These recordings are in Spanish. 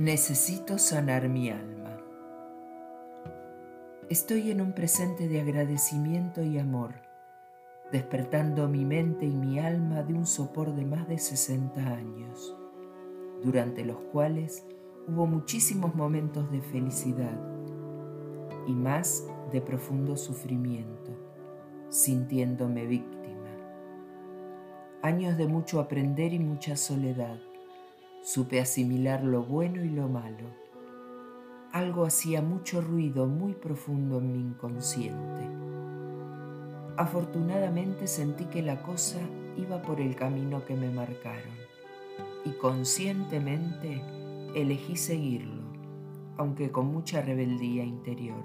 Necesito sanar mi alma. Estoy en un presente de agradecimiento y amor, despertando mi mente y mi alma de un sopor de más de 60 años, durante los cuales hubo muchísimos momentos de felicidad y más de profundo sufrimiento, sintiéndome víctima. Años de mucho aprender y mucha soledad Supe asimilar lo bueno y lo malo. Algo hacía mucho ruido muy profundo en mi inconsciente. Afortunadamente sentí que la cosa iba por el camino que me marcaron y conscientemente elegí seguirlo, aunque con mucha rebeldía interior.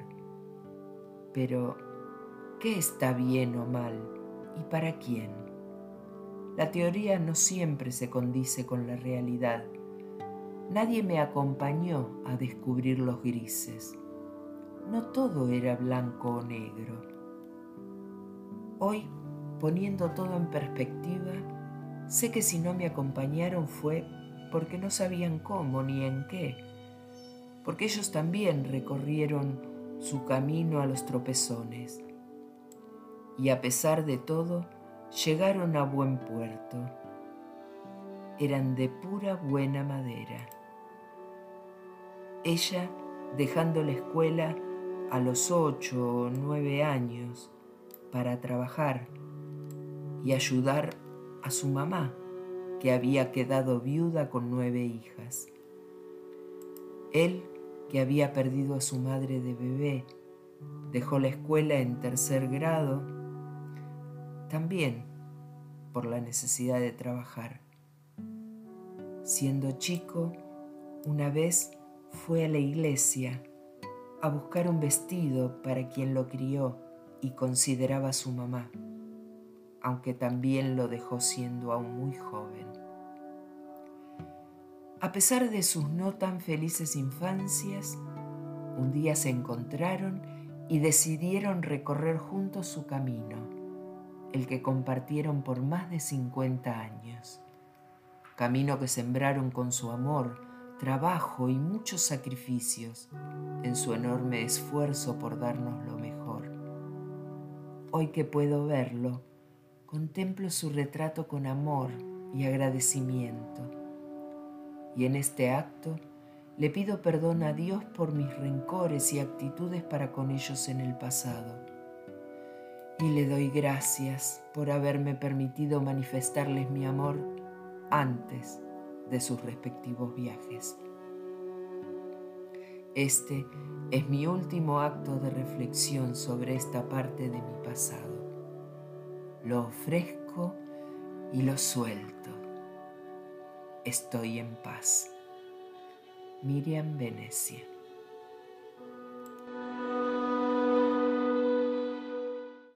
Pero, ¿qué está bien o mal y para quién? La teoría no siempre se condice con la realidad. Nadie me acompañó a descubrir los grises. No todo era blanco o negro. Hoy, poniendo todo en perspectiva, sé que si no me acompañaron fue porque no sabían cómo ni en qué, porque ellos también recorrieron su camino a los tropezones. Y a pesar de todo, llegaron a buen puerto. Eran de pura buena madera. Ella, dejando la escuela a los ocho o nueve años para trabajar y ayudar a su mamá, que había quedado viuda con nueve hijas. Él, que había perdido a su madre de bebé, dejó la escuela en tercer grado también por la necesidad de trabajar. Siendo chico, una vez fue a la iglesia a buscar un vestido para quien lo crió y consideraba su mamá, aunque también lo dejó siendo aún muy joven. A pesar de sus no tan felices infancias, un día se encontraron y decidieron recorrer juntos su camino el que compartieron por más de 50 años. Camino que sembraron con su amor, trabajo y muchos sacrificios en su enorme esfuerzo por darnos lo mejor. Hoy que puedo verlo, contemplo su retrato con amor y agradecimiento. Y en este acto le pido perdón a Dios por mis rencores y actitudes para con ellos en el pasado y le doy gracias por haberme permitido manifestarles mi amor antes de sus respectivos viajes. Este es mi último acto de reflexión sobre esta parte de mi pasado. Lo ofrezco y lo suelto. Estoy en paz. Miriam Venecia